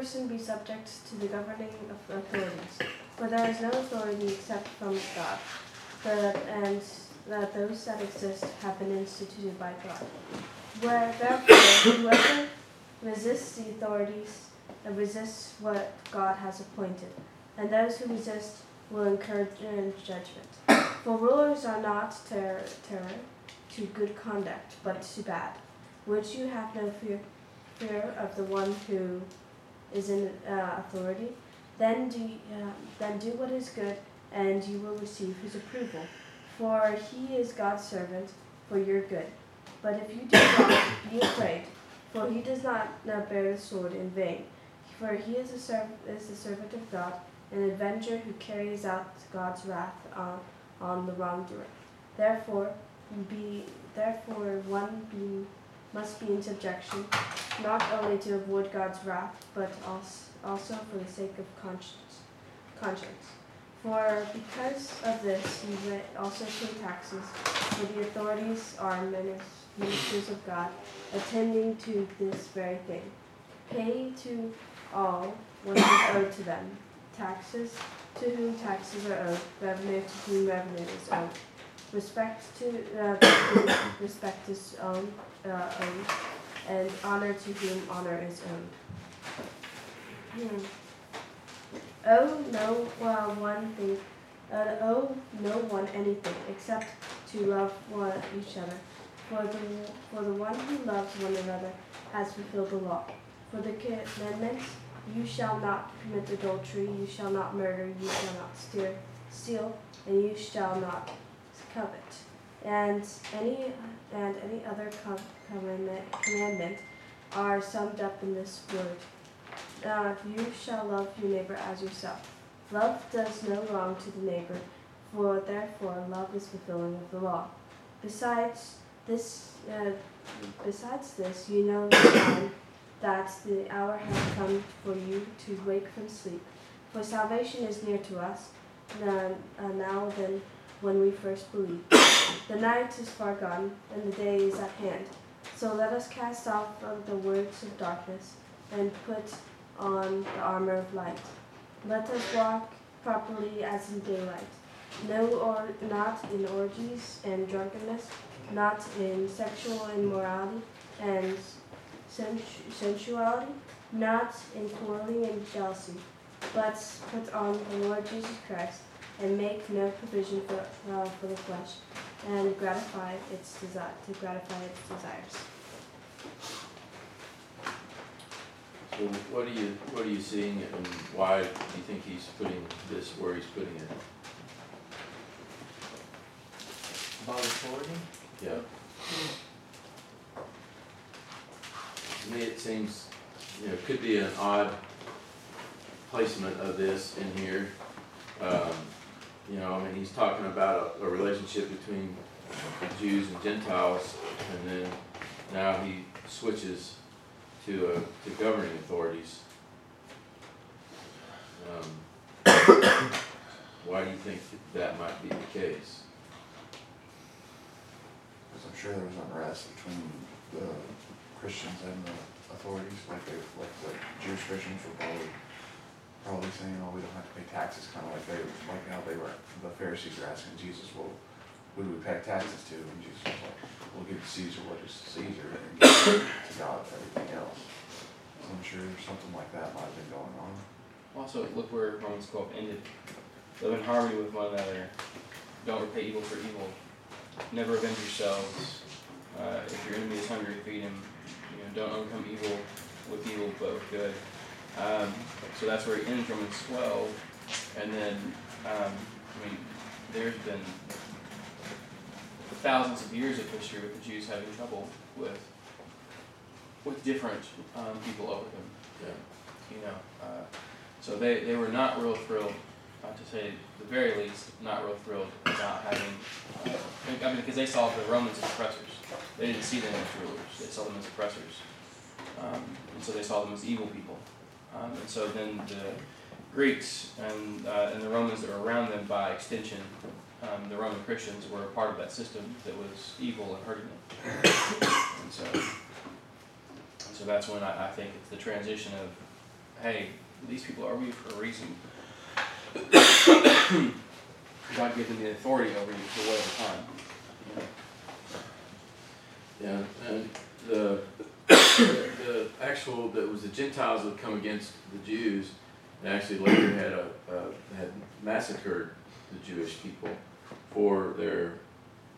person be subject to the governing of authorities, for there is no authority except from God, that, and that those that exist have been instituted by God. Where therefore whoever resists the authorities uh, resists what God has appointed, and those who resist will incur judgment. For rulers are not terror, terror to good conduct, but to bad. Would you have no fear, fear of the one who is in uh, authority? Then do, uh, then do what is good, and you will receive his approval. For he is God's servant for your good. But if you do not, be afraid, for he does not uh, bear the sword in vain. For he is a, serv- is the servant of God, an avenger who carries out God's wrath on, on the wrongdoer. Therefore, be therefore one be must be in subjection, not only to avoid God's wrath, but also for the sake of conscience. conscience. For because of this, you also pay taxes, for the authorities are ministers of God, attending to this very thing. Pay to all what is owed to them, taxes to whom taxes are owed, revenue to whom revenue is owed, respect to, uh, respect is own, uh, owed, and honor to whom honor is owed. Hmm. Owe no well, one thing, uh, owe no one anything except to love one each other. For the for the one who loves one another has fulfilled the law. For the commandments, you shall not commit adultery, you shall not murder, you shall not steal, steal, and you shall not covet. And any and any other commandment, commandment are summed up in this word uh, you shall love your neighbor as yourself. Love does no wrong to the neighbor, for therefore love is fulfilling of the law. Besides this, uh, besides this, you know that the hour has come for you to wake from sleep. For salvation is near to us now, uh, now than when we first believed. the night is far gone, and the day is at hand. So let us cast off the works of darkness and put on the armor of light. Let us walk properly as in daylight, no or not in orgies and drunkenness, not in sexual immorality and sensuality, not in quarreling and jealousy, but put on the Lord Jesus Christ and make no provision for, uh, for the flesh and gratify its desire to gratify its desires. So what are you, what are you seeing and why do you think he's putting this where he's putting it? About authority? Yeah. To me, it seems, you know, it could be an odd placement of this in here. Um, you know, I mean, he's talking about a, a relationship between Jews and Gentiles, and then now he switches to, uh, to governing authorities. Um, Why do you think that might be the case? Because I'm sure there was unrest between the Christians and the authorities, like they, like the Jewish Christians were probably, probably saying, oh, we don't have to pay taxes, kind of like they, like how they were, the Pharisees were asking Jesus, well, who do we pay taxes to? And Jesus was like, we'll give Caesar what is Caesar and give to God everything else. So I'm sure something like that might have been going on. Also, look where Romans 12 ended. Live in harmony with one another. Don't repay evil for evil. Never avenge yourselves. Uh, if your enemy is hungry, feed him. You know, don't overcome evil with evil, but with good. Um, so that's where he ends Romans 12. And then, um, I mean, there's been thousands of years of history with the Jews having trouble with with different um, people over them. Yeah. You know, uh, so they, they were not real thrilled, uh, to say the very least, not real thrilled about having. Uh, I mean, because they saw the Romans as oppressors. They didn't see them as rulers. They saw them as oppressors, um, and so they saw them as evil people. Um, and so then the Greeks and uh, and the Romans that were around them, by extension, um, the Roman Christians were a part of that system that was evil and hurting them. And so, and so that's when I, I think it's the transition of, hey, these people are we for a reason. God gave them the authority over you for whatever time. Yeah, and the, the actual, that was the Gentiles that come against the Jews, and actually later had a, uh, had massacred the Jewish people for their,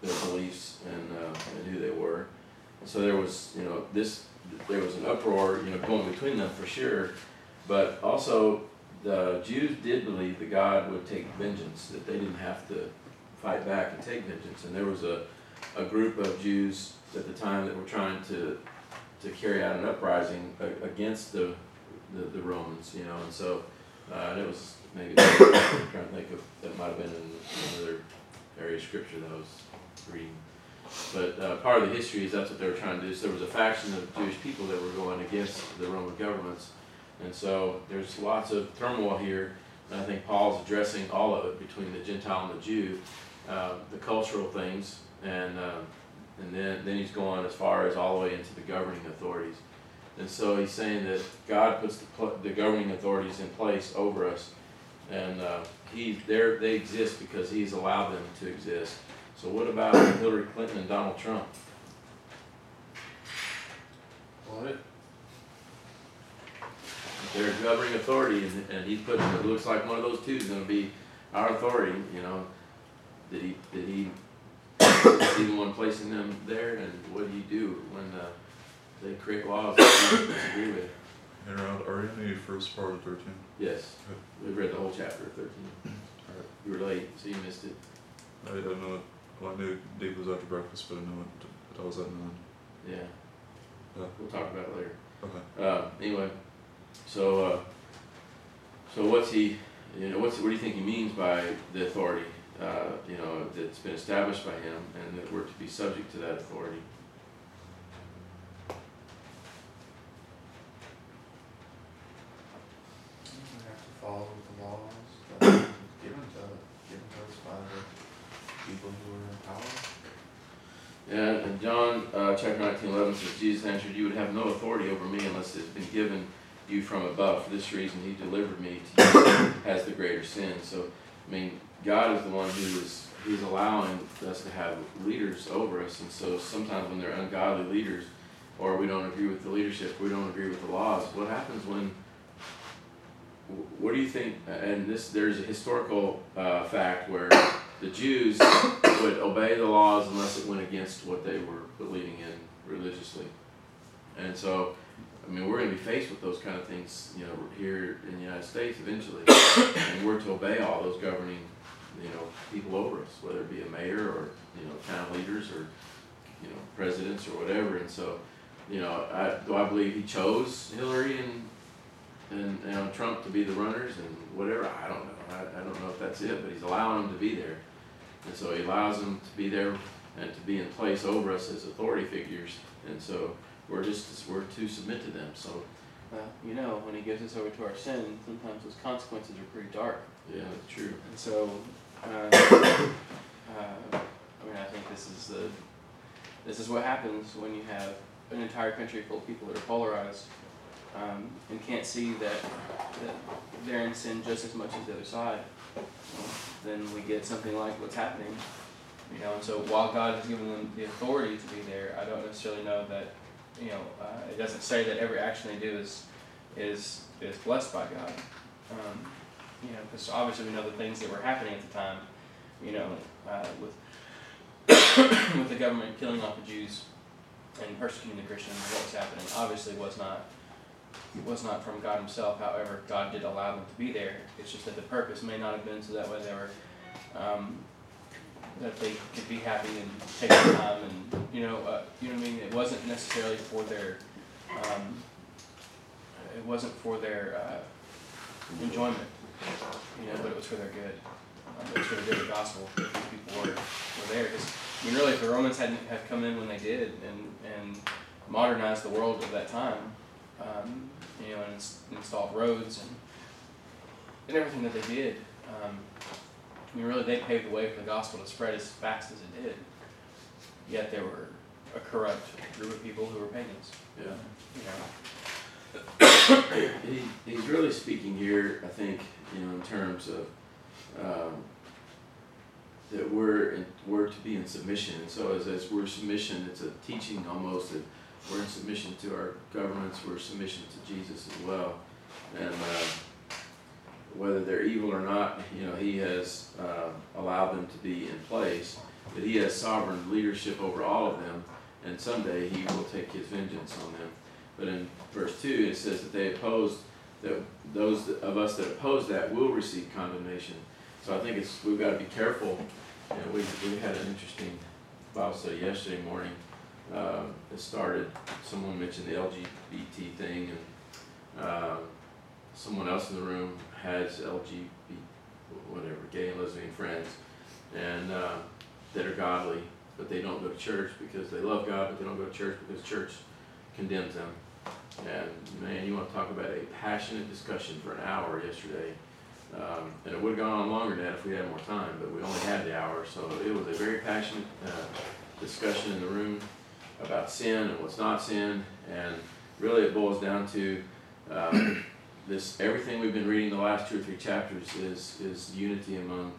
their beliefs and, uh, and who they were. And so there was, you know, this, there was an uproar, you know, going between them for sure, but also the Jews did believe that God would take vengeance, that they didn't have to fight back and take vengeance, and there was a, a group of Jews at the time that were trying to, to carry out an uprising against the, the, the Romans, you know, and so, uh, and it was maybe, I'm trying to think of, that might have been in another area of scripture that I was reading. But, uh, part of the history is that's what they were trying to do, so there was a faction of Jewish people that were going against the Roman governments. And so there's lots of turmoil here, and I think Paul's addressing all of it between the Gentile and the Jew, uh, the cultural things, and, um, and then, then he's going as far as all the way into the governing authorities. And so he's saying that God puts the, the governing authorities in place over us, and uh, he, they exist because he's allowed them to exist. So what about Hillary Clinton and Donald Trump? What? They're a governing authority, and, and he put, it looks like one of those two is gonna be our authority, you know? Did he, did he, is he the one placing them there, and what do you do when, uh, they create laws that you disagree with? And around, are you in the first part of thirteen? Yes, we read the whole chapter of thirteen. Alright. You were late, so you missed it. I don't know, it- well, I knew Dave was after breakfast, but I know it, it was at nine. Yeah, Yeah, we'll talk about it later. okay. Uh, anyway, so, uh, so what's he, you know, what's, what do you think he means by the authority, uh, you know, that's been established by him and that we're to be subject to that authority? We have to follow the laws that given to, given to us by the people who are in power. Yeah, and John, uh, chapter nineteen eleven says, Jesus answered, you would have no authority over me unless it has been given you from above. For this reason, he delivered me to you as the greater sin. So, I mean, God is the one who is, he's allowing us to have leaders over us. And so sometimes when they're ungodly leaders, or we don't agree with the leadership, we don't agree with the laws, what happens when, what do you think, and this, there's a historical, uh, fact where the Jews would obey the laws unless it went against what they were believing in religiously. And so, I mean, we're gonna be faced with those kind of things, you know, here in the United States eventually. And we're to obey all those governing, you know, people over us, whether it be a mayor or, you know, town leaders or, you know, presidents or whatever. And so, you know, I, do I believe he chose Hillary and, and, and Trump to be the runners and whatever? I don't know. I, I don't know if that's it, but he's allowing them to be there. And so he allows them to be there and to be in place over us as authority figures. And so we're just, we're to submit to them. So, Well, you know, when he gives us over to our sin, sometimes those consequences are pretty dark. yeah, that's true. And so, I mean, I think this is the, this is what happens when you have an entire country full of people that are polarized, um, and can't see that, that they're in sin just as much as the other side. Then we get something like what's happening, you know, and so while God has given them the authority to be there, I don't necessarily know that, you know, uh, it doesn't say that every action they do is, is, is blessed by God. Um, you know, because obviously we know the things that were happening at the time, you know, uh, with with the government killing off the Jews and persecuting the Christians, what was happening obviously was not was not from God Himself. However, God did allow them to be there. It's just that the purpose may not have been so that way they were um, that they could be happy and take their time and you know uh, you know what I mean. It wasn't necessarily for their um, it wasn't for their uh, enjoyment you know, but it was for their good. It was for the good of the gospel these people were, were there. 'Cause, I mean, really, if the Romans hadn't have come in when they did and, and modernized the world of that time, um, you know, and ins- installed roads and, and everything that they did, um, I mean, really, they paved the way for the gospel to spread as fast as it did. Yet they were a corrupt group of people who were pagans. Yeah. You know, He, he's really speaking here, I think, you know, in terms of, um, that we're, in, we're to be in submission, and so as, as we're submission, it's a teaching almost that we're in submission to our governments, we're submission to Jesus as well. And, uh, whether they're evil or not, you know, he has, uh, allowed them to be in place, that he has sovereign leadership over all of them, and someday he will take his vengeance on them. But in verse two, it says that they opposed, that those of us that oppose that will receive condemnation. So I think it's, we've gotta be careful, you know, we, we had an interesting Bible study yesterday morning. Um, it started, someone mentioned the LGBT thing and, um, someone else in the room has LGBT, whatever, gay and lesbian friends. And, uh, that are godly, but they don't go to church because they love God, but they don't go to church because church condemns them. And man, you want to talk about a passionate discussion for an hour yesterday. Um, and it would have gone on longer than that if we had more time, but we only had the hour, so it was a very passionate uh, discussion in the room about sin and what's not sin. And really, it boils down to um, this: everything we've been reading the last two or three chapters is is unity among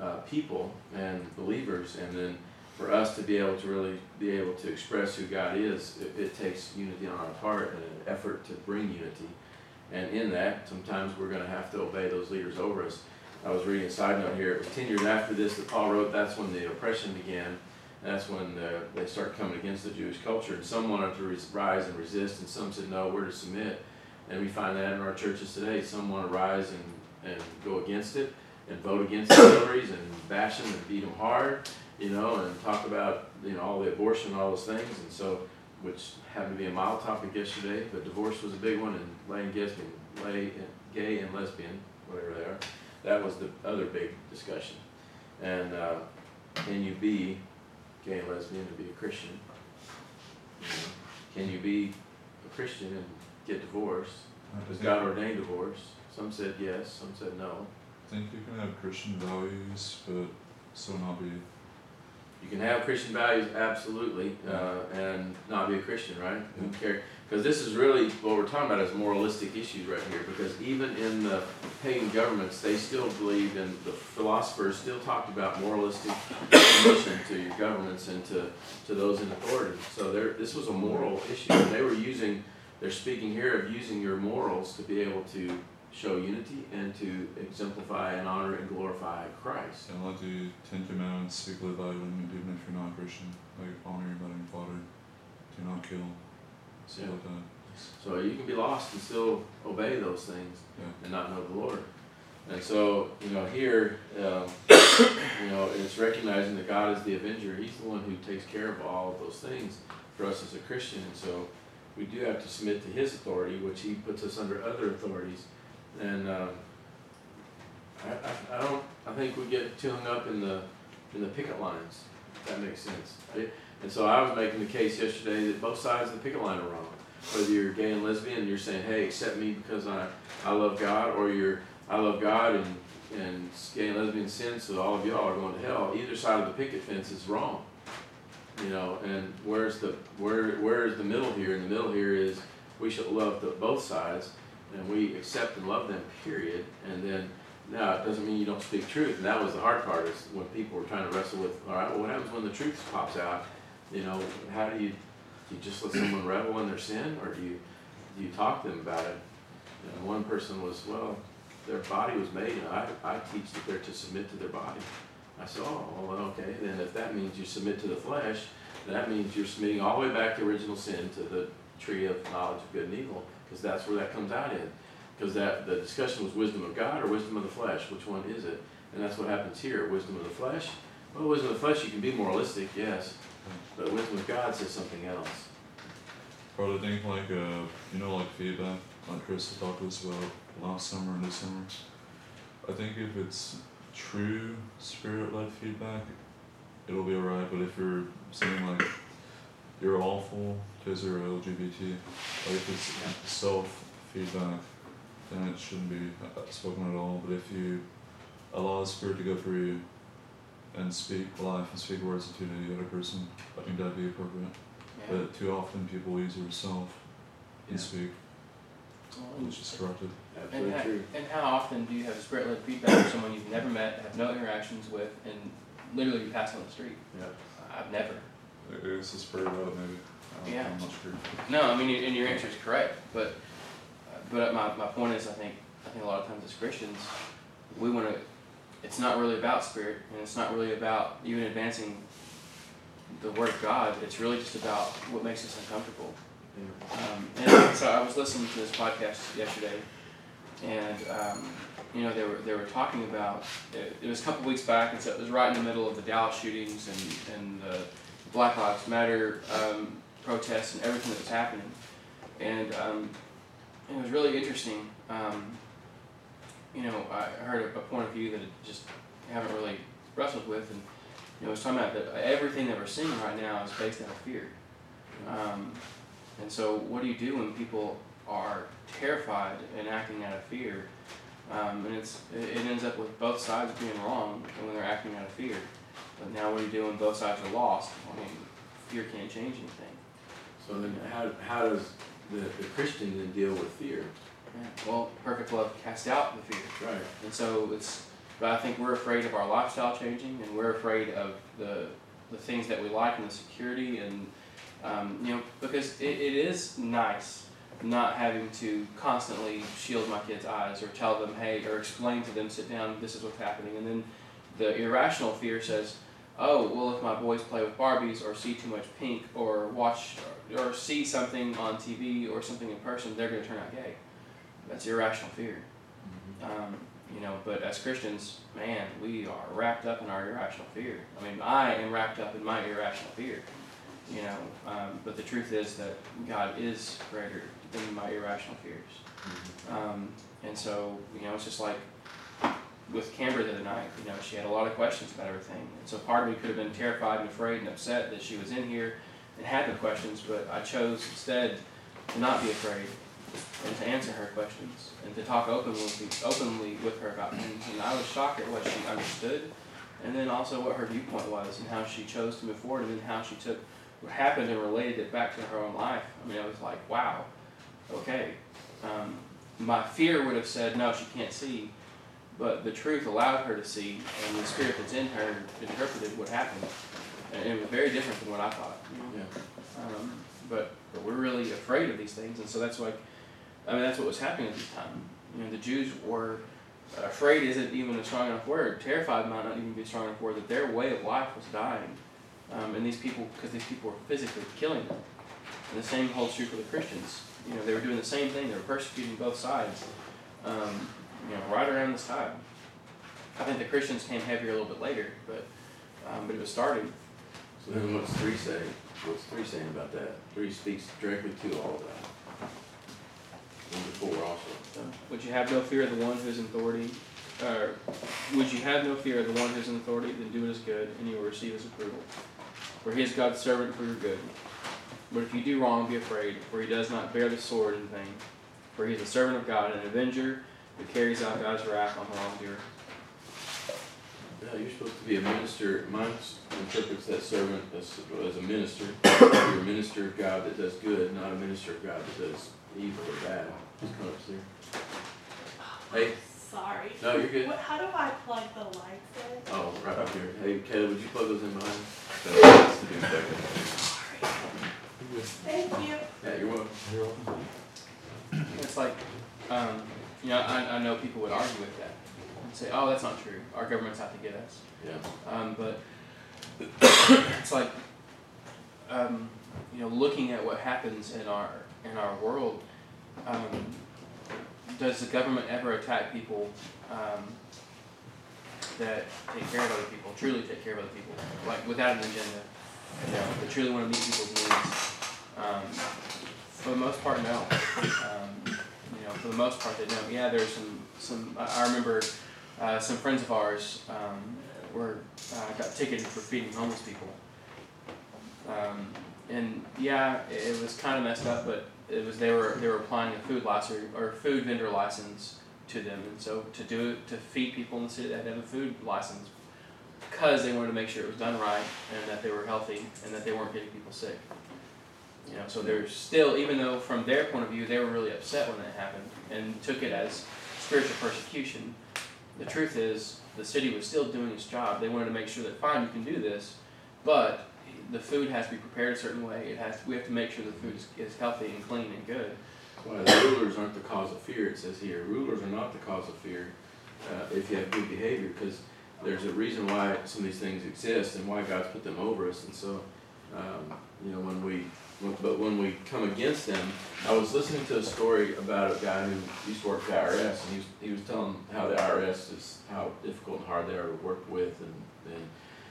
uh, people and believers, and then for us to be able to really be able to express who God is, it, it takes unity on our part and an effort to bring unity. And in that, sometimes we're going to have to obey those leaders over us. I was reading a side note here. It was ten years after this that Paul wrote. That's when the oppression began. That's when uh, they started coming against the Jewish culture. And some wanted to rise and resist, and some said, "No, we're to submit." And we find that in our churches today. Some want to rise and, and go against it, and vote against the Hillary and bash them and beat them hard, you know, and talk about you know all the abortion and all those things, and so which happened to be a mild topic yesterday, but divorce was a big one, and lay and lesbian, lay, gay and lesbian, whatever they are, that was the other big discussion. And uh, can you be gay and lesbian and be a Christian? You know, Can you be a Christian and get divorced? Does God ordain divorce? Some said yes, some said no. I think you can have Christian values, but still not be. You can have Christian values, absolutely, uh, and not be a Christian, right? Who care? Because this is really what we're talking about is moralistic issues right here. Because even in the pagan governments, they still believed, and the philosophers still talked about moralistic submission to your governments and to, to those in authority. So there, this was a moral issue, and they were using. They're speaking here of using your morals to be able to show unity and to exemplify and honor and glorify Christ. And like the Ten Commandments speak live by them, even if you're not a Christian. Like honor your mother and father, do not kill, stuff Yeah. like that. So you can be lost and still obey those things Yeah. and not know the Lord. And so, you know, here, um, you know, it's recognizing that God is the avenger. He's the one who takes care of all of those things for us as a Christian. And so we do have to submit to His authority, which He puts us under other authorities. And um, I, I, don't, I think we get too hung up in the, in the picket lines, if that makes sense. And so I was making the case yesterday that both sides of the picket line are wrong. Whether you're gay and lesbian and you're saying, hey, accept me because I, I love God, or you're, I love God and, and gay and lesbian sin, so all of y'all are going to hell. Either side of the picket fence is wrong. You know, and where's the, where, where is the middle here? And the middle here is we should love the, both sides and we accept and love them, period. And then, no, it doesn't mean you don't speak truth, and that was the hard part, is when people were trying to wrestle with, all right, well, what happens when the truth pops out? You know, how do you, do you just let someone revel in their sin, or do you, do you talk to them about it? Know, one person was, well, their body was made, and I, I teach that they're to submit to their body. I said, oh, well, okay, then if that means you submit to the flesh, that means you're submitting all the way back to original sin, to the tree of knowledge of good and evil, because that's where that comes out in. Because that, the discussion was wisdom of God or wisdom of the flesh, which one is it? And that's what happens here, wisdom of the flesh. Well, wisdom of the flesh, you can be moralistic, yes, but wisdom of God says something else. But I think like uh, you know like feedback, like Chris talked us about last summer and this summer. I think if it's true spirit led feedback, it'll be alright. But if you're saying like you're awful because you're LGBT, like if it's self feedback, then it shouldn't be uh, spoken at all. But if you allow the spirit to go through you and speak life and speak words into the other person. I think that'd be appropriate. Yeah. But too often people use yourself and Yeah. speak, Well, which is corrupted. And Absolutely how, true. and how often do you have spirit led feedback from someone you've never met, have no interactions with, and literally you pass on the street? Yeah. I've never. It is a of it, maybe. I don't- Yeah. I'm not sure. No, I mean, and your answer is correct, but, but my, my point is, I think, I think a lot of times as Christians, we wanna, it's not really about spirit, and it's not really about even advancing the word of God, it's really just about what makes us uncomfortable. Yeah. Um, and so I was listening to this podcast yesterday, and um, you know they were they were talking about it, it was a couple weeks back, and so it was right in the middle of the Dallas shootings and and the Black Lives Matter um, protests and everything that was happening, and um, it was really interesting. Um, you know, I heard a, point of view that I just haven't really wrestled with, and you know, it was talking about that everything that we're seeing right now is based out of fear. Um, and so, what do you do when people are terrified and acting out of fear? Um, and it's it it ends up with both sides being wrong when they're acting out of fear. But now, what do you do when both sides are lost? I mean, fear can't change anything. So then how, how does the, the Christian then deal with fear? Yeah. Well, perfect love casts out the fear. Right. And so it's, but I think we're afraid of our lifestyle changing, and we're afraid of the the things that we like and the security, and um, you know, because it, it is nice not having to constantly shield my kids' eyes or tell them, hey, or explain to them, sit down, this is what's happening, and then the irrational fear says, oh, well, if my boys play with Barbies or see too much pink or watch or, or see something on TV or something in person, they're going to turn out gay. That's irrational fear. Um, you know, but as Christians, man, we are wrapped up in our irrational fear. I mean, I am wrapped up in my irrational fear. You know, um, but the truth is that God is greater than my irrational fears. Um, and so, you know, it's just like with Camber the other night. You know, she had a lot of questions about everything, and so part of me could have been terrified and afraid and upset that she was in here and had the questions, but I chose instead to not be afraid and to answer her questions and to talk openly, openly with her about things. And I was shocked at what she understood and then also what her viewpoint was and how she chose to move forward and then how she took what happened and related it back to her own life. I mean, I was like, wow, okay. Um, my fear would have said, no, she can't see. But the truth allowed her to see, and the spirit that's in her interpreted what happened. And it was very different than what I thought. you know? Yeah. Um, but, but we're really afraid of these things, and so that's like, I mean, that's what was happening at this time. You know, the Jews were afraid isn't even a strong enough word. Terrified might not even be a strong enough word. That their way of life was dying, um, and these people, because these people were physically killing them. And the same holds true for the Christians. You know, they were doing the same thing. They were persecuting both sides. Um, you know, right around this time. I think the Christians came heavier a little bit later, but um, but it was starting. So then what's three say? What's three saying about that? Three speaks directly to all of that. Number four also. So, would you have no fear of the one who is in authority? Or would you have no fear of the one who is in authority? Then do what is good, and you will receive his approval. For he is God's servant for your good. But if you do wrong, be afraid, for he does not bear the sword in vain. For he is a servant of God, an avenger who carries out God's wrath on the wrongdoer. Yeah, you're supposed to be a minister. Mine interprets that servant as, as a minister. You're a minister of God that does good, not a minister of God that does evil or bad. Just come up here. Hey, Sorry. no, you're good. What, how do I plug the lights in? Oh, right up here. Hey, Caleb, would you plug those in behind? That's to. Thank you. Yeah, you're welcome. You're welcome. It's like, um, you know, I, I know people would argue with that and say, "Oh, that's not true. Our government's out to get us." Yeah. Um, but it's like, um, you know, looking at what happens in our in our world. Um, does the government ever attack people um, that take care of other people, truly take care of other people, like without an agenda? You know, that truly want to meet people's needs. Um, for the most part, no. For the most part, they don't. Yeah, there's some some. I remember uh, some friends of ours um, were uh, got ticketed for feeding homeless people. Um, and yeah, it, it was kind of messed up, but it was they were they were applying a food license or food vendor license to them, and so to do it to feed people in the city, they had to have a food license because they wanted to make sure it was done right and that they were healthy and that they weren't getting people sick. You know, so there's still, even though from their point of view they were really upset when that happened and took it as spiritual persecution. The truth is, the city was still doing its job. They wanted to make sure that fine, you can do this, but the food has to be prepared a certain way. It has. We have to make sure the food is, is healthy and clean and good. Well, the rulers aren't the cause of fear, it says here. Rulers are not the cause of fear uh, if you have good behavior, because there's a reason why some of these things exist and why God's put them over us. And so, um, you know, when we, but when we come against them, I was listening to a story about a guy who used to work for the IRS, and he was, he was telling how the IRS is, how difficult and hard they are to work with, and, and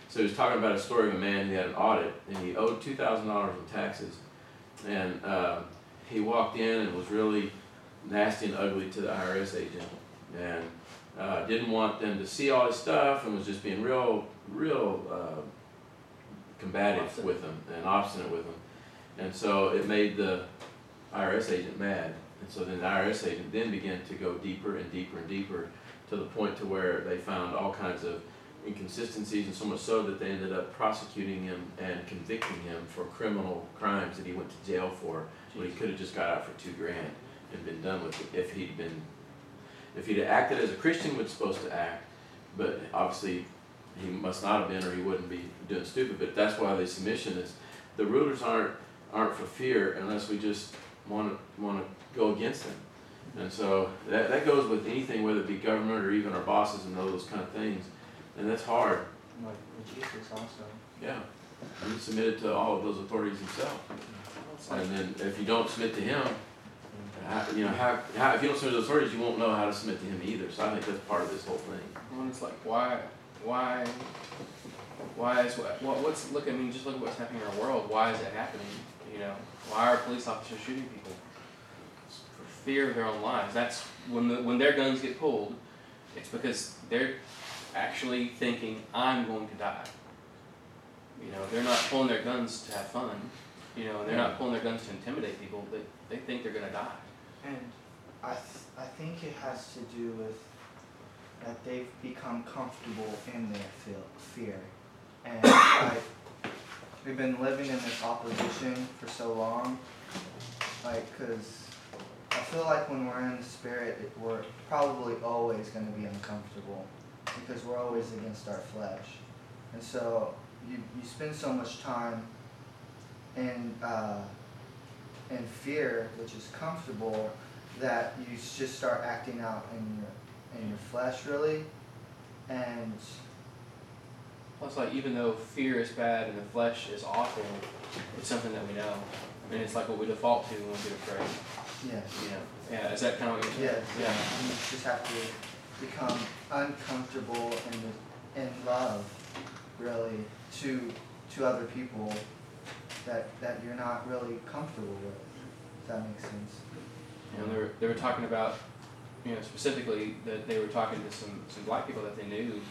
so he was talking about a story of a man who had an audit, and he owed two thousand dollars in taxes, and uh, he walked in and was really nasty and ugly to the IRS agent, and uh, didn't want them to see all his stuff, and was just being real, real uh, combative Obstinate. with them and obstinate with him, and so it made the IRS agent mad, and so then the IRS agent then began to go deeper and deeper and deeper to the point to where they found all kinds of inconsistencies and so much so that they ended up prosecuting him and convicting him for criminal crimes that he went to jail for when he could have just got out for two grand and been done with it if he'd been if he'd acted as a Christian was supposed to act, but obviously he must not have been or he wouldn't be doing stupid. But that's why the submission is the rulers aren't aren't for fear unless we just want to want to go against them. And so that that goes with anything, whether it be government or even our bosses and those kind of things. And that's hard. Like with Jesus also. Yeah. He submitted to all of those authorities himself. And then if you don't submit to him, mm-hmm. how, you know, how, how, if you don't submit to those authorities, you won't know how to submit to him either. So I think that's part of this whole thing. Well, it's like why, why, why is what, what what's look? I mean, just look at what's happening in our world. Why is it happening? Know, why are police officers shooting people? It's for fear of their own lives. That's when the, when their guns get pulled. It's because they're actually thinking I'm going to die. You know, they're not pulling their guns to have fun. You know, they're not pulling their guns to intimidate people. They they think they're gonna die. And I, th- I think it has to do with that they've become comfortable in their feel, fear. And like, we've been living in this opposition for so long, like, cause I feel like when we're in the spirit, it, we're probably always gonna be uncomfortable because we're always against our flesh. And so you, you spend so much time in, uh, in fear, which is comfortable, that you just start acting out in your in your flesh really, and Plus, like even though fear is bad and the flesh is awful, it's something that we know. I mean, it's like what we default to when we get afraid. yes, You know, yeah. Is that kind of what you're yes, saying? yeah. You just have to become uncomfortable in the, in love, really, to to other people that that you're not really comfortable with. If that makes sense. You know, they were they were talking about, you know, specifically that they were talking to some some black people that they knew.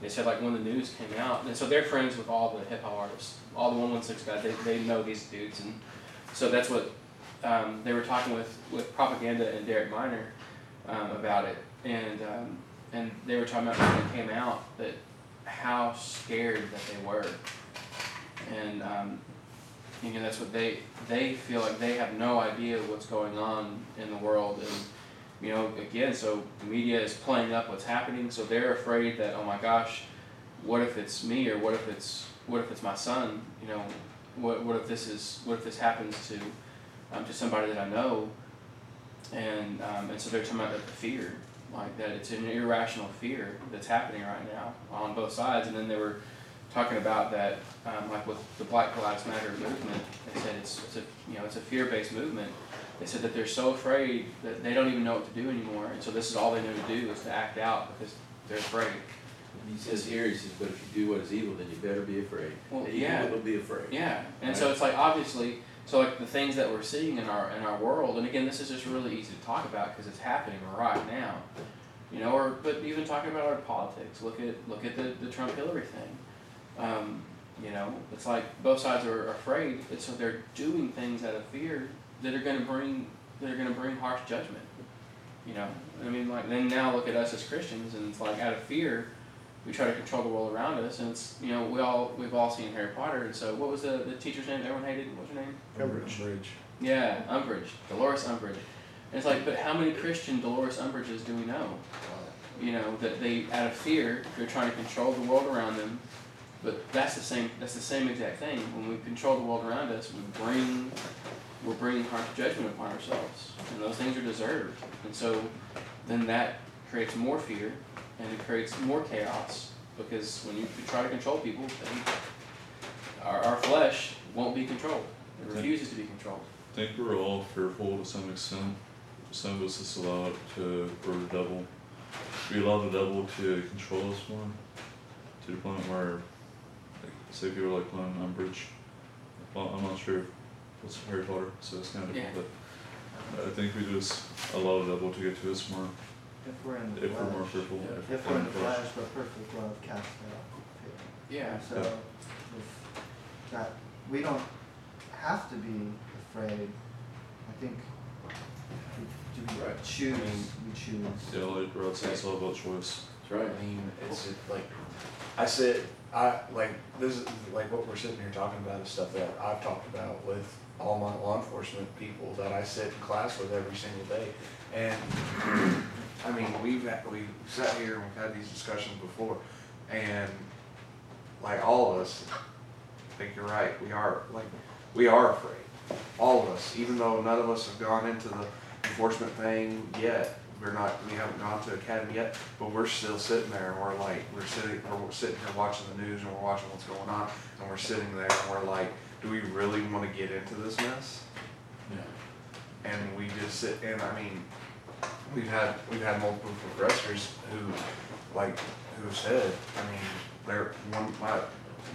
They said like when the news came out, and so they're friends with all the hip hop artists, all the one one six guys. They they know these dudes, and so that's what um, they were talking with with propaganda and Derek Minor um, about it, and um, and they were talking about when it came out that how scared that they were, and um, you know that's what they they feel like they have no idea what's going on in the world and you know again so the media is playing up what's happening so they're afraid that oh my gosh what if it's me or what if it's what if it's my son? You know what what if this is what if this happens to um, to somebody that I know? And um, and so they're talking about the fear like that it's an irrational fear that's happening right now on both sides. And then they were talking about that, um, like with the Black Lives Matter movement, they said it's, it's a you know it's a fear-based movement. They said that they're so afraid that they don't even know what to do anymore, and so this is all they know to do is to act out because they're afraid. He says here, he says, but if you do what is evil, then you better be afraid. Well, And yeah. Will be afraid. Yeah, and so it's like obviously, so like the things that we're seeing in our in our world, and again, this is just really easy to talk about because it's happening right now, you know. Or but even talking about our politics, look at look at the the Trump Hillary thing. Um, you know, it's like both sides are afraid, and so they're doing things out of fear that are going to bring that are going to bring harsh judgment. You know, I mean, like then now look at us as Christians, and it's like out of fear, we try to control the world around us, and it's you know we all we've all seen Harry Potter, and so what was the the teacher's name everyone hated? What was her name? Umbridge. Yeah, Umbridge, Dolores Umbridge. And it's like, but how many Christian Dolores Umbridges do we know? You know that they out of fear they're trying to control the world around them. But that's the same. That's the same exact thing. When we control the world around us, we bring we're bringing harsh judgment upon ourselves, and those things are deserved. And so then that creates more fear, and it creates more chaos because when you try to control people, our, our flesh won't be controlled. It refuses to be controlled. I think we're all fearful to some extent. Some of us just allow it to, or the devil. We allow the devil to control us more, to the point where, like, say people like playing Umbridge. Well, I'm not sure what's Harry Potter, so it's kind of Yeah. different, but I think we just allow the devil to get to us more If we're in the if we're more flesh. fearful. Yeah. If we're in the flesh, the perfect love casts out fear. Yeah. And so, if that, we don't have to be afraid. I think we, do we Right. choose, I mean- we choose. Yeah, like Rod said, it's all about choice. That's right. I mean, it's just like, I said, I, like, this is, like, what we're sitting here talking about is stuff that I've talked about with all my law enforcement people that I sit in class with every single day. And, I mean, we've, we've sat here and we've had these discussions before, and, like, all of us, I think you're right, we are, like, we are afraid. All of us, even though none of us have gone into the enforcement thing yet, we're not, we haven't gone to academy yet, but we're still sitting there and we're like, we're sitting, we're sitting here watching the news and we're watching what's going on, and we're sitting there and we're like, do we really wanna get into this mess? Yeah. And we just sit, and I mean, we've had, we've had multiple professors who, like, who said, I mean, they're, one, my,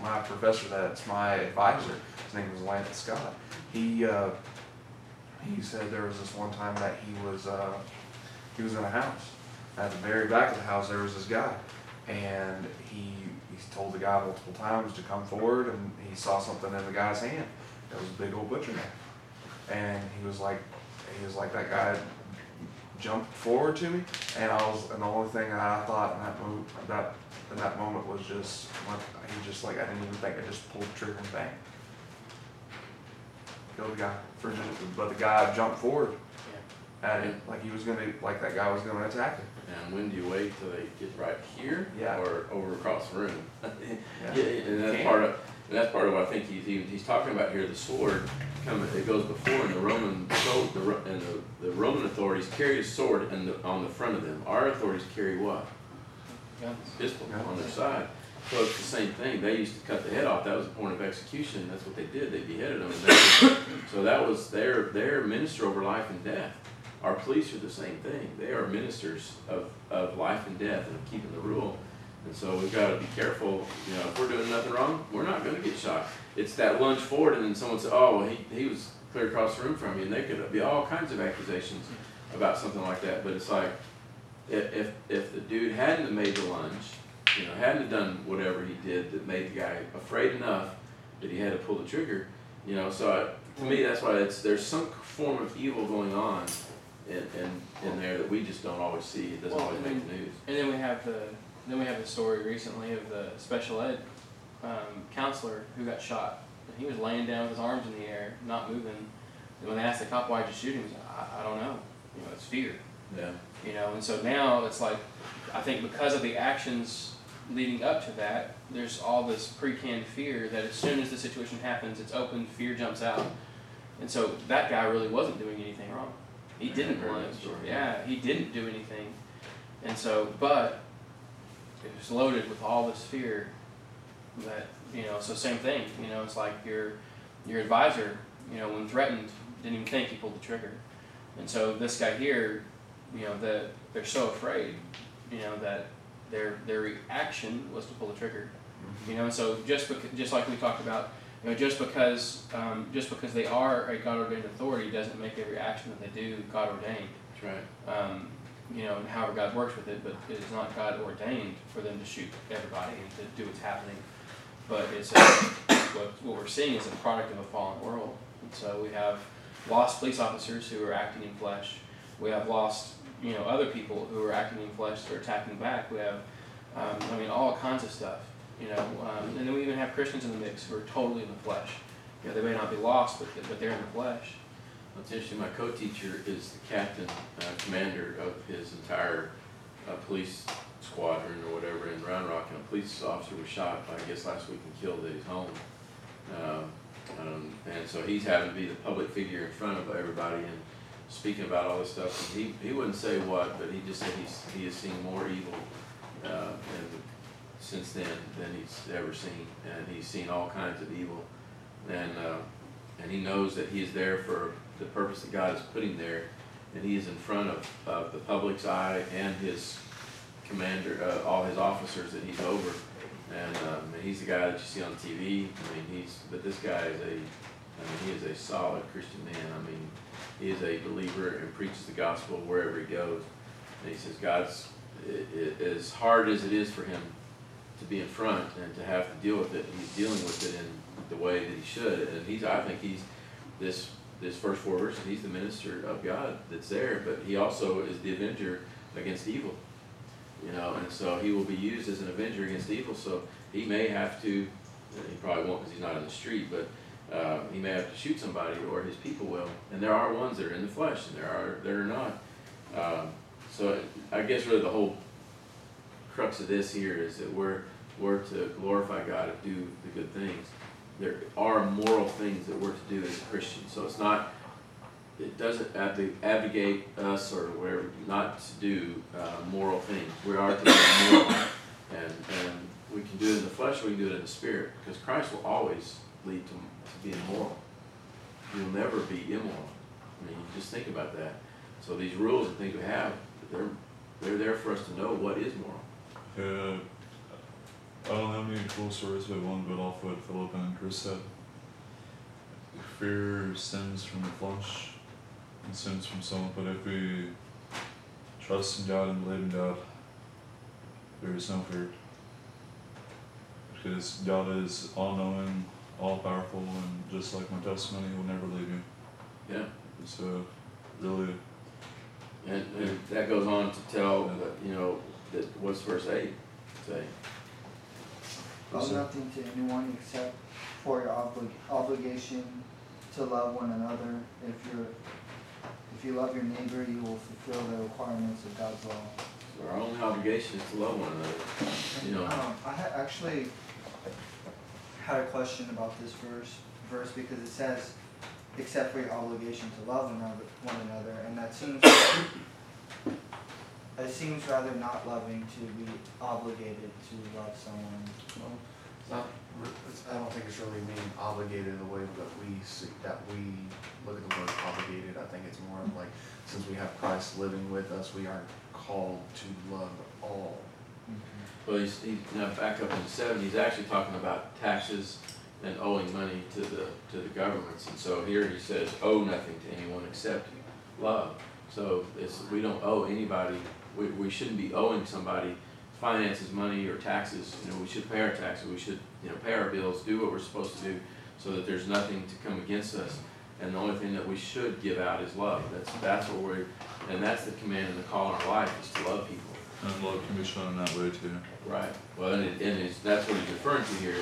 my professor that's my advisor, his name was Lance Scott, he, uh, he said there was this one time that he was, uh, he was in a house. At the very back of the house, there was this guy, and he, he told the guy multiple times to come forward, and he saw something in the guy's hand. It was a big old butcher knife. And he was like, he was like, that guy jumped forward to me, and I was, and the only thing that I thought in that moment, that, in that moment was just, he just like, I didn't even think, I just pulled the trigger and bang. Killed the guy, for but the guy jumped forward at him, like he was gonna, like that guy was gonna attack him. And when do you wait till they get right here? Yeah. Or over across the room? Yeah. Yeah, and that's part of, and that's part of what I think he's, he- he's talking about here, the sword, coming, it goes before in the Roman, so, the, and the, the Roman authorities carry a sword and the, on the front of them. Our authorities carry what? Guns. Pistol Yeah. on their side. So it's the same thing, they used to cut the head off, that was the point of execution, that's what they did, they beheaded them. So that was their, their minister over life and death. Our police are the same thing, they are ministers of, of life and death and keeping the rule. And so we've gotta be careful, you know, if we're doing nothing wrong, we're not gonna get shot. It's that lunge forward and then someone said, oh, well, he, he was clear across the room from you, and there could be all kinds of accusations about something like that, but it's like, if, if, if the dude hadn't made the lunge, you know, hadn't done whatever he did that made the guy afraid enough that he had to pull the trigger, you know, so I, to me, that's why it's, there's some form of evil going on in, in, in there that we just don't always see, it doesn't Well, always make the news. And then we have the then we have the story recently of the special ed um, counselor who got shot. And he was laying down with his arms in the air, not moving. And when they asked the cop why did you shoot him, he said, I, I don't know. You know, it's fear. Yeah. You know, and so now it's like, I think because of the actions leading up to that, there's all this pre-canned fear that as soon as the situation happens, it's open, fear jumps out. And so that guy really wasn't doing anything wrong. He didn't heard story. Yeah, he didn't do anything. And so, but it was loaded with all this fear that, you know, so same thing, you know, it's like your, your advisor, you know, when threatened, didn't even think he pulled the trigger. And so this guy here, you know, that they're so afraid, you know, that their their reaction was to pull the trigger. Mm-hmm. You know, and so just bec- just like we talked about, you know, just because um, just because they are a God ordained authority doesn't make every action that they do God ordained. That's right. Um, you know, and however God works with it, but it is not God ordained for them to shoot everybody and to do what's happening. But it's a, what what we're seeing is a product of a fallen world. And so we have lost police officers who are acting in flesh. We have lost, you know, other people who are acting in flesh, they're attacking back. We have, um, I mean, all kinds of stuff, you know. Um, and then we even have Christians in the mix who are totally in the flesh. You know, they may not be lost, but, but they're in the flesh. It's interesting, my co-teacher is the captain, uh, commander of his entire, uh, police squadron or whatever in Round Rock, and a police officer was shot, I guess, last week and killed at his home. Um, um, and so he's having to be the public figure in front of everybody and speaking about all this stuff, and he, he wouldn't say what, but he just said he's, he has seen more evil, uh, since then than he's ever seen, and he's seen all kinds of evil. And, uh, and he knows that he is there for the purpose that God is putting there, and he is in front of, of the public's eye and his commander, uh, all his officers that he's over. And, um, he's the guy that you see on TV, I mean, he's, but this guy is a, I mean, he is a solid Christian man, I mean, he is a believer and preaches the gospel wherever he goes. And he says God's, i- i- as hard as it is for him to be in front and to have to deal with it, he's dealing with it in the way that he should. And he's, I think he's, this, this first four verses, he's the minister of God that's there, but he also is the avenger against evil. You know, and so he will be used as an avenger against evil, so he may have to, he probably won't because he's not in the street, but uh, he may have to shoot somebody or his people will. And there are ones that are in the flesh and there are, that are not. Um, so I guess really the whole crux of this here is that we're, we're to glorify God and do the good things. There are moral things that we're to do as Christians. So it's not, it doesn't abdicate us or whatever, not to do uh, moral things. We are to be moral. And, and we can do it in the flesh, we can do it in the spirit, because Christ will always lead to, to being moral. You'll never be immoral. I mean, just think about that. So these rules and things we have, they're, they're there for us to know what is moral. Uh, I don't have any cool stories, but one bit off what Philip and Chris said. Fear stems from the flesh and stems from someone, but if we trust in God and believe in God, there is no fear. Because God is all knowing, all powerful, and just like my testimony, He will never leave you. Yeah. So, really, And, and that goes on to tell, that, you know, that, what's verse eight say? Owe So- nothing to anyone except for your oblig- obligation to love one another. If you're, if you love your neighbor, you will fulfill the requirements of God's law. Our only obligation is to love one another, you know. Um, I had actually had a question about this verse, verse because it says, except for your obligation to love another, one another, and that seems, it seems rather not loving to be obligated to love someone. It's not, it's, I don't think it's really being obligated in the way that we see, that we look at the word obligated. I think it's more of like, since we have Christ living with us, we aren't called to love all. Mm-hmm. Well, he's, he's, now back up in seven, he's actually talking about taxes and owing money to the, to the governments. And so here he says, owe nothing to anyone except love. So it's, we don't owe anybody, we, we shouldn't be owing somebody finances, money, or taxes. You know, we should pay our taxes, we should, you know, pay our bills, do what we're supposed to do, so that there's nothing to come against us. And the only thing that we should give out is love. That's, that's what we're, and that's the command and the call in our life, is to love people. and love can be shown in that way too. Right, well, and it, and it's, that's what he's referring to here,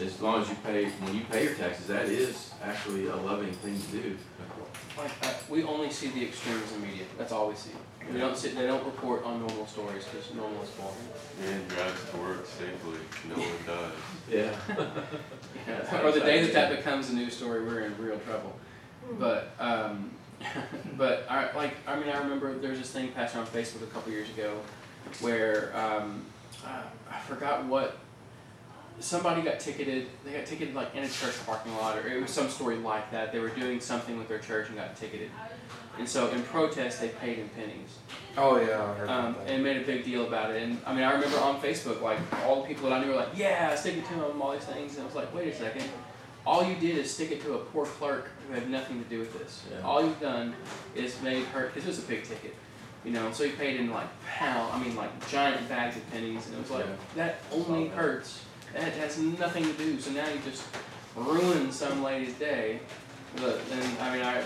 is as long as you pay, when you pay your taxes, that is actually a loving thing to do. Like, uh, we only see the extremes in media. That's all we see. We don't sit, they don't report on normal stories because normal is boring. Man drives to work safely, no one does. Yeah. Yeah, or the day that that becomes a news story, we're in real trouble. But, um, but I, like, I mean, I remember there was this thing passed around Facebook a couple years ago where, um, uh, I forgot what, somebody got ticketed, they got ticketed like in a church parking lot, or it was some story like that. They were doing something with their church and got ticketed. And so in protest, they paid in pennies Oh, yeah, I heard um, and made a big deal about it. And I mean, I remember on Facebook, like all the people that I knew were like, "Yeah, stick it to him," all these things. And I was like, "Wait a second. All you did is stick it to a poor clerk who had nothing to do with this. Yeah. All you've done is made her. This was a big ticket, you know. So he paid in like pound. I mean, like giant bags of pennies, and it was like Yeah. that only that. hurts. That has nothing to do. So now you just ruin some lady's day. But then, I mean, I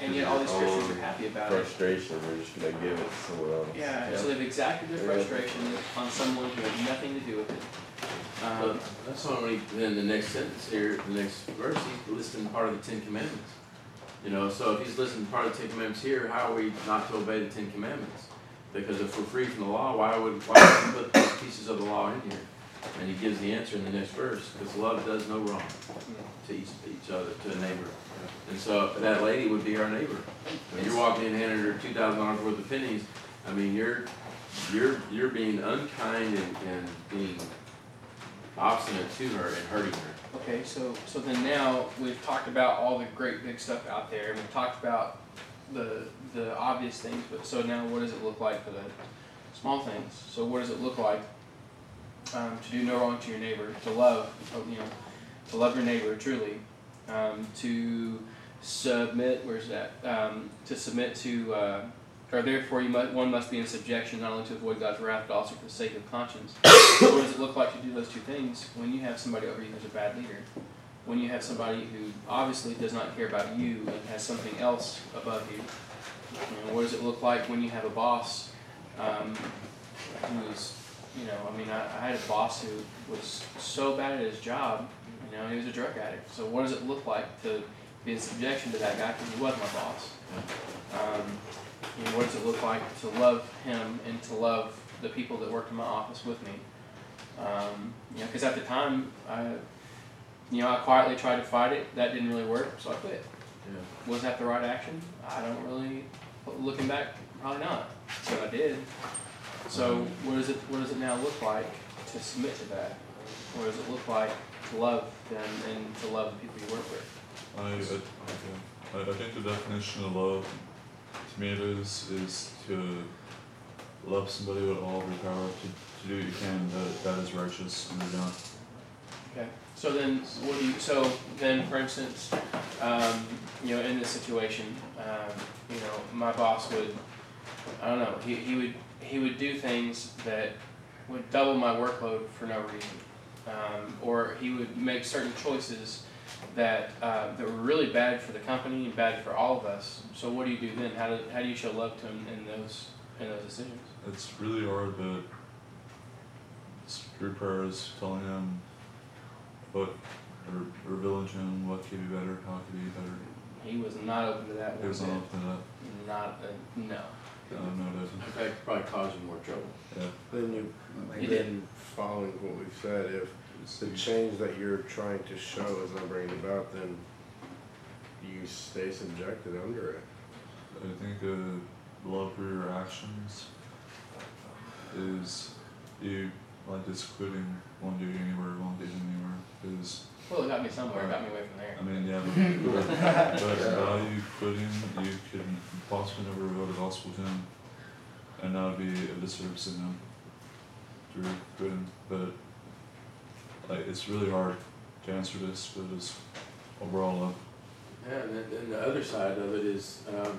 and yet all these Christians are happy about it. Frustration, they're just gonna give it to someone else. Yeah, so they've exacted their Yeah. frustration on someone who had nothing to do with it. But Um, that's why when then the next sentence here, the next verse, he's listing part of the Ten Commandments. You know, so if he's listing part of the Ten Commandments here, how are we not to obey the Ten Commandments? Because if we're free from the law, why would, why would we put these pieces of the law in here? And he gives the answer in the next verse, because love does no wrong to each, each other, to a neighbor. And so that lady would be our neighbor. When you're walking in handing her two thousand dollars worth of pennies, I mean, you're, you're, you're being unkind and, and being obstinate to her and hurting her. Okay, so, so then now we've talked about all the great big stuff out there, and we've talked about the, the obvious things, but so now what does it look like for the small things? So what does it look like, um, to do no wrong to your neighbor, to love, uh, you know, to love your neighbor truly, um, to submit, where's that, um, to submit to, uh, therefore you must, one must be in subjection not only to avoid God's wrath, but also for the sake of conscience. what does it look like to do those two things when you have somebody over you who's a bad leader? When you have somebody who obviously does not care about you and has something else above you? You know, what does it look like when you have a boss um, who's, you know, I mean, I, I had a boss who was so bad at his job, you know, he was a drug addict. So what does it look like to be in subjection to that guy because he was my boss? Um, you know, what does it look like to love him and to love the people that worked in my office with me? Um, you know, because at the time, I, you know, I quietly tried to fight it. That didn't really work, so I quit. Yeah. Was that the right action? I don't really. Looking back, probably not. But I did. So what does it what does it now look like to submit to that? What does it look like to love them and to love the people you work with? I, I. I, I think the definition of love, to me it is, is to love somebody with all of your power, to, to do what you can that, that is righteous and you're done. Okay. So then, what do you? So then, for instance, um, you know, in this situation, um, you know, my boss would, I don't know, he, he would he would do things that would double my workload for no reason, um, or he would make certain choices that uh, that were really bad for the company and bad for all of us. So what do you do then? How do how do you show love to him in those in those decisions? It's really hard, but it's through prayers, telling him what, or revealing to him what could be better, how it could be better. He was not open to that It one was bit. not open to that. Not a, no. No, it doesn't. In fact, probably cause you more trouble. Yeah. Then you, He then following what we've said, if It's, the change that you're trying to show is not bringing about, then you stay subjected under it. I think uh, love for your actions is you like excluding one duty anywhere, one duty anywhere. Because Well, it got me somewhere. It got me away from there. I mean, yeah, but, but value quitting, you can possibly never reveal the gospel to him, and that would be a disservice to him through quitting. But like, it's really hard to answer this, but it's overall love. Yeah, and then, the other side of it is, um,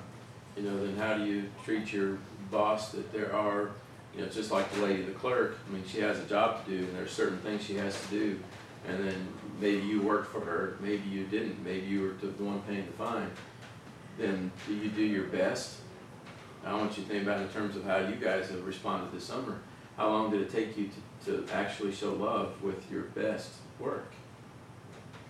you know, then how do you treat your boss that there are, you know, just like the lady, the clerk, I mean, she has a job to do and there's certain things she has to do. And then maybe you worked for her, maybe you didn't, maybe you were the one paying the fine. Then do you do your best? I want you to think about in terms of how you guys have responded this summer. How long did it take you to, to actually show love with your best work?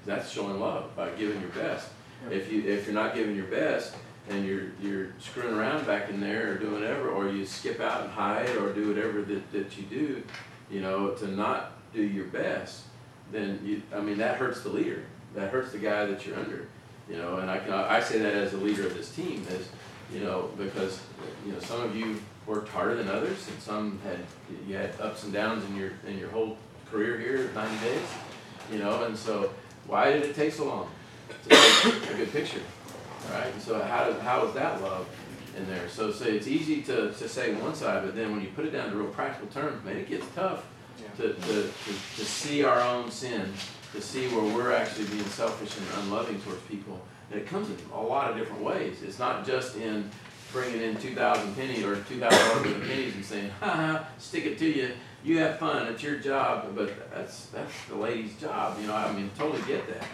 That's showing love by giving your best. If you, if you're not giving your best, and you're, you're screwing around back in there or doing whatever, or you skip out and hide or do whatever that, that you do, you know, to not do your best, then you, I mean, that hurts the leader. That hurts the guy that you're under, you know, and I can, I say that as a leader of this team is, you know, because, you know, some of you worked harder than others and some had, you had ups and downs in your, in your whole career here, ninety days, you know, and so why did it take so long to take a good picture? Right, and so how does, how is that love in there? So, so it's easy to, to say one side, but then when you put it down to real practical terms, man, it gets tough Yeah. to, to, to, to see our own sin, to see where we're actually being selfish and unloving towards people. And it comes in a lot of different ways. It's not just in bringing in two thousand pennies or two thousand dollars worth of pennies and saying, ha ha, stick it to you, you have fun, it's your job, but that's, that's the lady's job, you know, I mean, totally get that.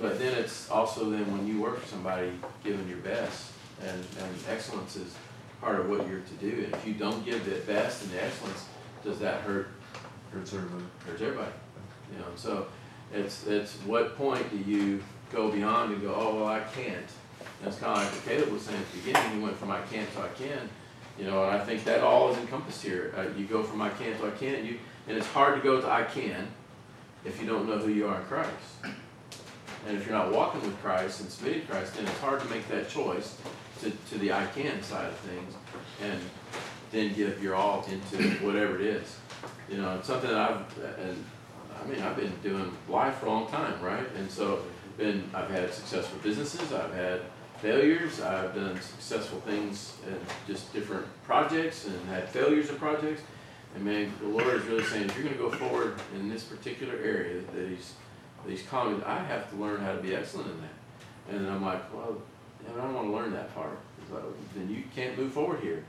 but then it's also then when you work for somebody, giving your best, and, and excellence is part of what you're to do, and if you don't give the best and the excellence, does that hurt, Hurts everybody. hurts everybody? You know, so it's, it's what point do you go beyond and go, oh, well, I can't? And it's kinda like Caleb was saying at the beginning, he went from I can't to I can, you know, and I think that all is encompassed here, uh, you go from I can't to I can, you, and it's hard to go to I can if you don't know who you are in Christ. And if you're not walking with Christ and submitting to Christ, then it's hard to make that choice to, to the I can side of things and then give your all into whatever it is. You know, it's something that I've, and, I mean, I've been doing life for a long time, right? And so, been, I've had successful businesses, I've had failures, I've done successful things in just different projects and had failures of projects. And man, the Lord is really saying, if you're gonna go forward in this particular area that he's, that he's calling, me, I have to learn how to be excellent in that. And I'm like, well, I don't wanna learn that part. Then you can't move forward here.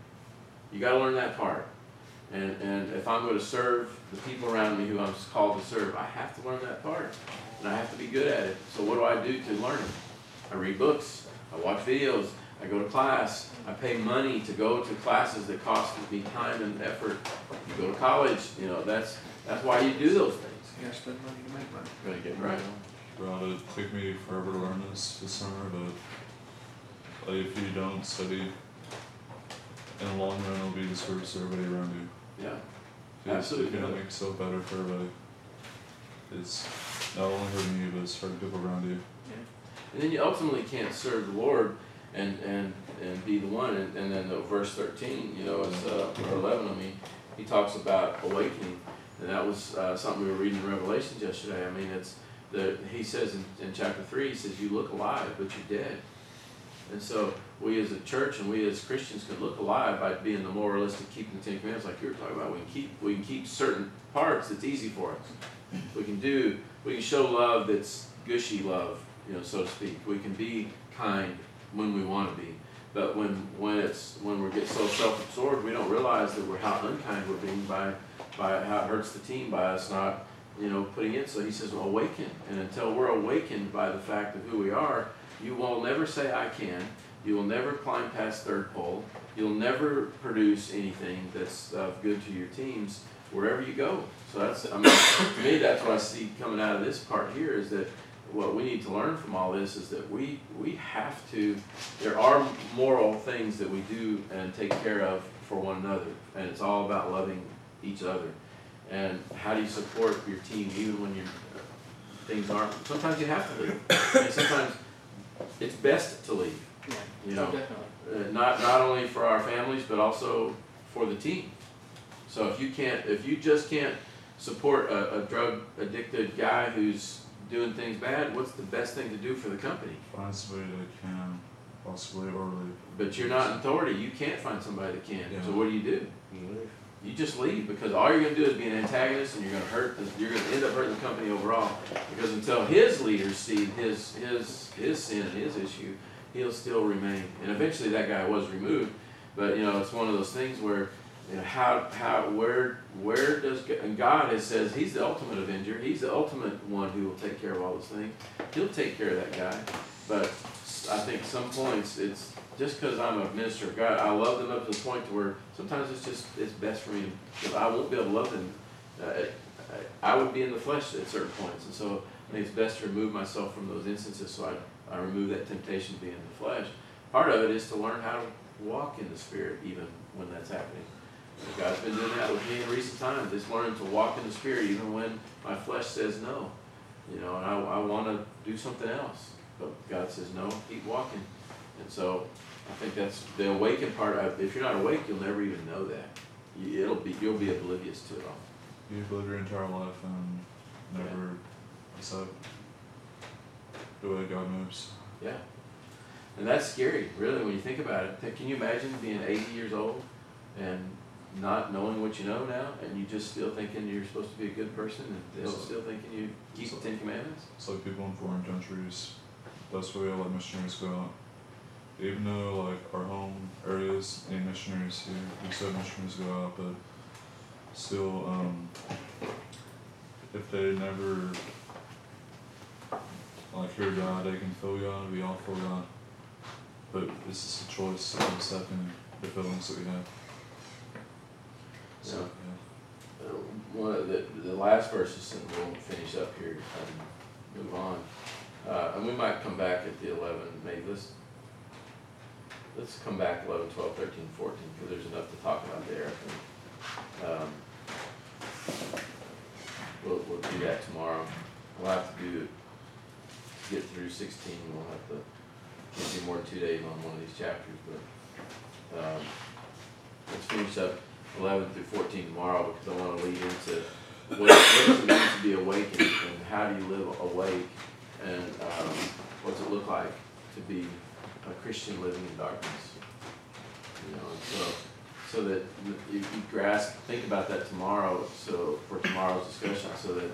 You gotta learn that part. And, and if I'm gonna serve the people around me who I'm called to serve, I have to learn that part. And I have to be good at it. So what do I do to learn it? I read books, I watch videos, I go to class, I pay money to go to classes that cost me time and effort. You go to college, you know, that's, that's why you do those things. You gotta spend money to make money. Gotta get right. Well, it took me forever to learn this this summer, but like, if you don't study, in the long run, it'll be the service to everybody around you. Yeah, If- Absolutely. If you don't make yourself better for everybody, it's not only hurting you, but it's hurting people around you. And then you ultimately can't serve the Lord and, and, and be the one, and, and then the verse thirteen, you know, it's, uh, or eleven, I mean, he talks about awakening. And that was, uh, something we were reading in Revelations yesterday, I mean, it's, the, he says in, in chapter three, he says, you look alive, but you're dead. And so, we as a church and we as Christians can look alive by being the moralistic, keeping the Ten Commandments, like you were talking about, we can keep, we can keep certain parts that's easy for us. We can do, we can show love that's gushy love, you know, so to speak. We can be kind when we want to be. But when, when it's, when we get so self-absorbed, we don't realize that we're how unkind we're being by, by how it hurts the team by us not, you know, putting in. So he says, well, awaken. And until we're awakened by the fact of who we are, you will never say, I can. You will never climb past third pole. You'll never produce anything that's of good to your teams wherever you go. So that's, I mean, to me, that's what I see coming out of this part here is that what we need to learn from all this is that we, we have to, there are moral things that we do and take care of for one another. And it's all about loving each other. And how do you support your team even when you're, things aren't, sometimes you have to leave. And sometimes it's best to leave. Yeah, You know, definitely. uh, not not only for our families but also for the team. So if you can't, if you just can't support a, a drug addicted guy who's doing things bad, what's the best thing to do for the company? Find somebody that can possibly or leave. But you're not in authority. You can't find somebody that can. So what do you do? You just leave because all you're gonna do is be an antagonist and you're gonna hurt. The, you're gonna end up hurting the company overall. Because until his leaders see his his his sin and his issue, he'll still remain. And eventually that guy was removed. But you know it's one of those things where you know how how where where does G- and God has says he's the ultimate avenger. He's the ultimate one who will take care of all those things. He'll take care of that guy. But I think some points it's just because I'm a minister of God, I love them up to the point to where sometimes it's just it's best for me because I won't be able to love them. Uh, I, I would be in the flesh at certain points, and so I think it's best to remove myself from those instances so I, I remove that temptation to be in the flesh. Part of it is to learn how to walk in the spirit even when that's happening. God's been doing that with me in recent times. It's learning to walk in the spirit even when my flesh says no. You know, and I, I want to do something else, but God says no, keep walking. And so I think that's the awakened part. I- If you're not awake, you'll never even know that. You- It'll be you'll be oblivious to it all. You've lived your entire life and never accept the way God moves. Yeah. And that's scary, really, when you think about it. Can you imagine being 80 years old and not knowing what you know now, and you just still thinking you're supposed to be a good person, and they're So- still thinking you keep the Ten Commandments? It's like people in foreign countries, that's all let missionaries go out. Even though like our home areas, any missionaries here, we said missionaries go out, but still, um, if they never, like, like hear God, they can feel God, we all feel God. But it's just a choice of accepting the feelings that we have. So. Uh, One of the, the last verses, and we'll finish up here and move on. Uh, and we might come back at the eleven, maybe let's, let's come back 11, 12, 13, 14, because there's enough to talk about there. Um, We'll, we'll do that tomorrow. We'll have to do, get through sixteen, we'll have to, can't more than two days on one of these chapters, but, um, let's finish up eleven through fourteen tomorrow, because I wanna lead into what, what does it mean to be awakened, and how do you live awake, and, um, does it look like to be a Christian living in darkness? You know, so, so that you, you grasp, think about that tomorrow, so, for tomorrow's discussion, so that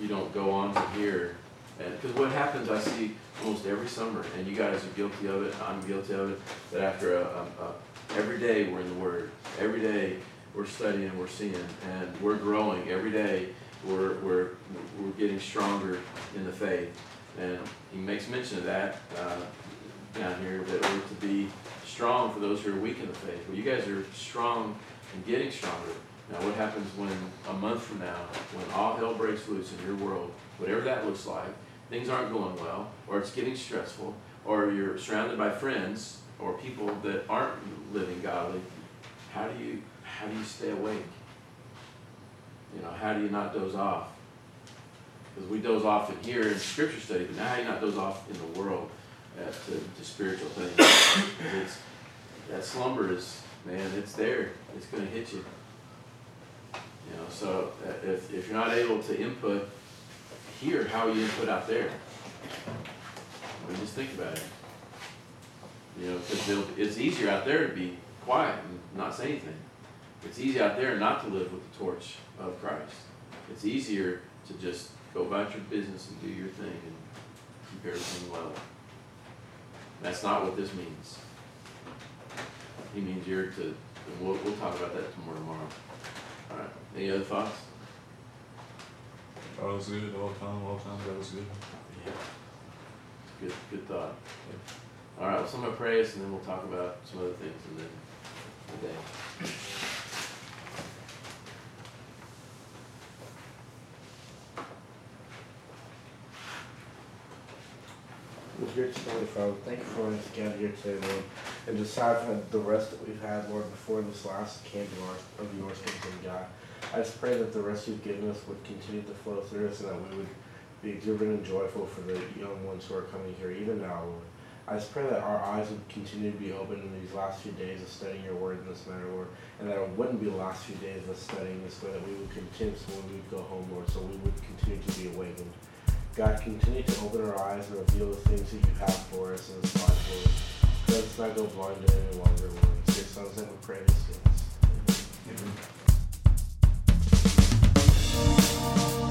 you don't go on to here, and, cause what happens, I see almost every summer, and you guys are guilty of it, I'm guilty of it, that after a, a, a, every day we're in the Word, every day we're studying, we're seeing, and we're growing, every day we're, we're, we're getting stronger in the faith. And he makes mention of that, uh, down here, that we're to be strong for those who are weak in the faith. Well, you guys are strong and getting stronger. Now, what happens when, a month from now, when all hell breaks loose in your world, whatever that looks like, things aren't going well, or it's getting stressful, or you're surrounded by friends or people that aren't living godly, how do you, how do you stay awake? You know, how do you not doze off? Because we doze off in here in scripture study, but now how do you not doze off in the world uh, to, to spiritual things? It's, that slumber is, man, it's there. It's going to hit you. You know, so uh, if, if you're not able to input here, how will you input out there? I mean, just think about it. You know, because it's easier out there to be quiet and not say anything. It's easy out there not to live with the torch of Christ. It's easier to just go about your business and do your thing and keep everything well. That's not what this means. He means you're to, and we'll, we'll talk about that more tomorrow. All right. Any other thoughts? That was good all time, all time, that was good. Yeah. Good, good thought. All right, well, somebody pray us and then we'll talk about some other things and then the day. Great to Father. Thank you for us gather here today, Lord. And aside from the rest that we've had, Lord, before this last camp of yours comes God, I just pray that the rest you've given us would continue to flow through us and that we would be exuberant and joyful for the young ones who are coming here, even now, Lord. I just pray that our eyes would continue to be open in these last few days of studying your word in this manner, Lord, and that it wouldn't be the last few days of studying this, but that we would continue so when we'd go home, Lord, so we would continue to be awakened. God, continue to open our eyes and reveal the things that you have for us in this life, Lord. Let us not go blind to any longer, Lord. It's your son's name we pray these things. Amen. Amen.